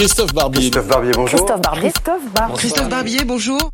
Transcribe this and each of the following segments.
Christophe Barbier. Christophe Barbier, bonjour. Christophe Barbier. Christophe. Christophe Barbier, bonjour.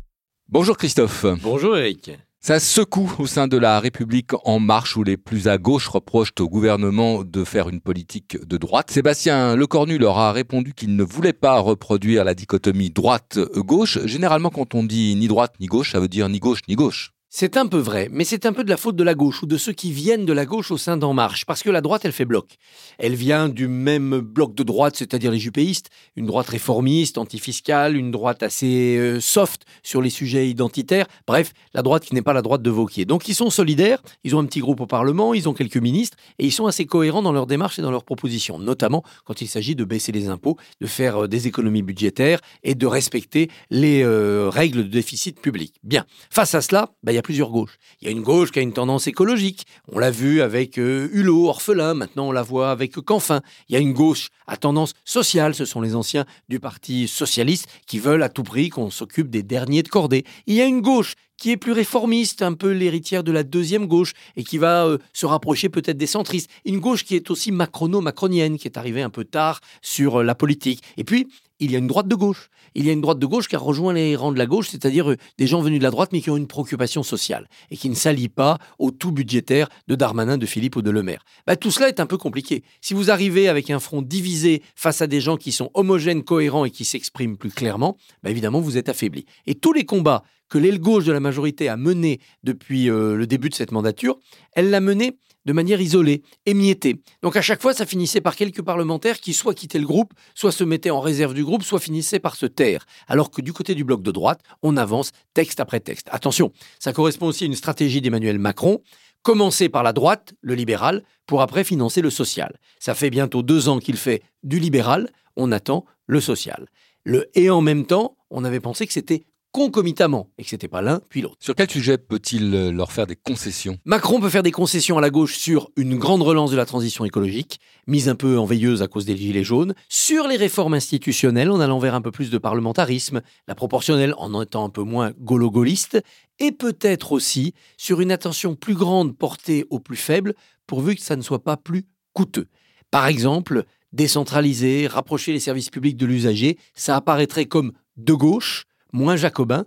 Bonjour Christophe. Bonjour Eric. Ça secoue au sein de la République en marche où les plus à gauche reprochent au gouvernement de faire une politique de droite. Sébastien Lecornu leur a répondu qu'il ne voulait pas reproduire la dichotomie droite-gauche. Généralement quand on dit ni droite ni gauche, ça veut dire ni gauche ni gauche. C'est un peu vrai, mais c'est un peu de la faute de la gauche ou de ceux qui viennent de la gauche au sein d'En Marche, parce que la droite, elle fait bloc. Elle vient du même bloc de droite, c'est-à-dire les jupéistes, une droite réformiste, antifiscale, une droite assez euh, soft sur les sujets identitaires, bref, la droite qui n'est pas la droite de Vauquier. Donc ils sont solidaires, ils ont un petit groupe au Parlement, ils ont quelques ministres, et ils sont assez cohérents dans leur démarche et dans leurs propositions, notamment quand il s'agit de baisser les impôts, de faire euh, des économies budgétaires et de respecter les euh, règles de déficit public. Bien, face à cela, bah, il y a plusieurs gauches. Il y a une gauche qui a une tendance écologique. On l'a vu avec euh, Hulot, orphelin. Maintenant, on la voit avec Canfin. Il y a une gauche à tendance sociale. Ce sont les anciens du Parti socialiste qui veulent à tout prix qu'on s'occupe des derniers de cordée. Il y a une gauche qui est plus réformiste, un peu l'héritière de la deuxième gauche, et qui va euh, se rapprocher peut-être des centristes. Une gauche qui est aussi macrono-macronienne, qui est arrivée un peu tard sur euh, la politique. Et puis, il y a une droite de gauche. Il y a une droite de gauche qui a rejoint les rangs de la gauche, c'est-à-dire euh, des gens venus de la droite mais qui ont une préoccupation sociale et qui ne s'allient pas au tout budgétaire de Darmanin, de Philippe ou de Le Maire. Bah, tout cela est un peu compliqué. Si vous arrivez avec un front divisé face à des gens qui sont homogènes, cohérents et qui s'expriment plus clairement, bah, évidemment vous êtes affaibli. Et tous les combats que l'aile gauche de la majorité a menés depuis euh, le début de cette mandature, elle l'a mené de manière isolée, émiettée. Donc à chaque fois, ça finissait par quelques parlementaires qui soit quittaient le groupe, soit se mettaient en réserve du groupe, soit finissaient par se taire. Alors que du côté du bloc de droite, on avance texte après texte. Attention, ça correspond aussi à une stratégie d'Emmanuel Macron. Commencer par la droite, le libéral, pour après financer le social. Ça fait bientôt deux ans qu'il fait du libéral, on attend le social. Le et en même temps, on avait pensé que c'était concomitamment et que c'était pas l'un puis l'autre. Sur quel sujet peut-il euh, leur faire des concessions? Macron peut faire des concessions à la gauche sur une grande relance de la transition écologique, mise un peu en veilleuse à cause des gilets jaunes, sur les réformes institutionnelles en allant vers un peu plus de parlementarisme, la proportionnelle en étant un peu moins gaulo-gaulliste, et peut-être aussi sur une attention plus grande portée aux plus faibles, pourvu que ça ne soit pas plus coûteux. Par exemple, décentraliser, rapprocher les services publics de l'usager, ça apparaîtrait comme de gauche, moins jacobin,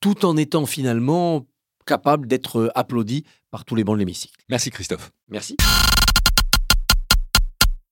tout en étant finalement capable d'être applaudi par tous les bancs de l'hémicycle. Merci Christophe. Merci.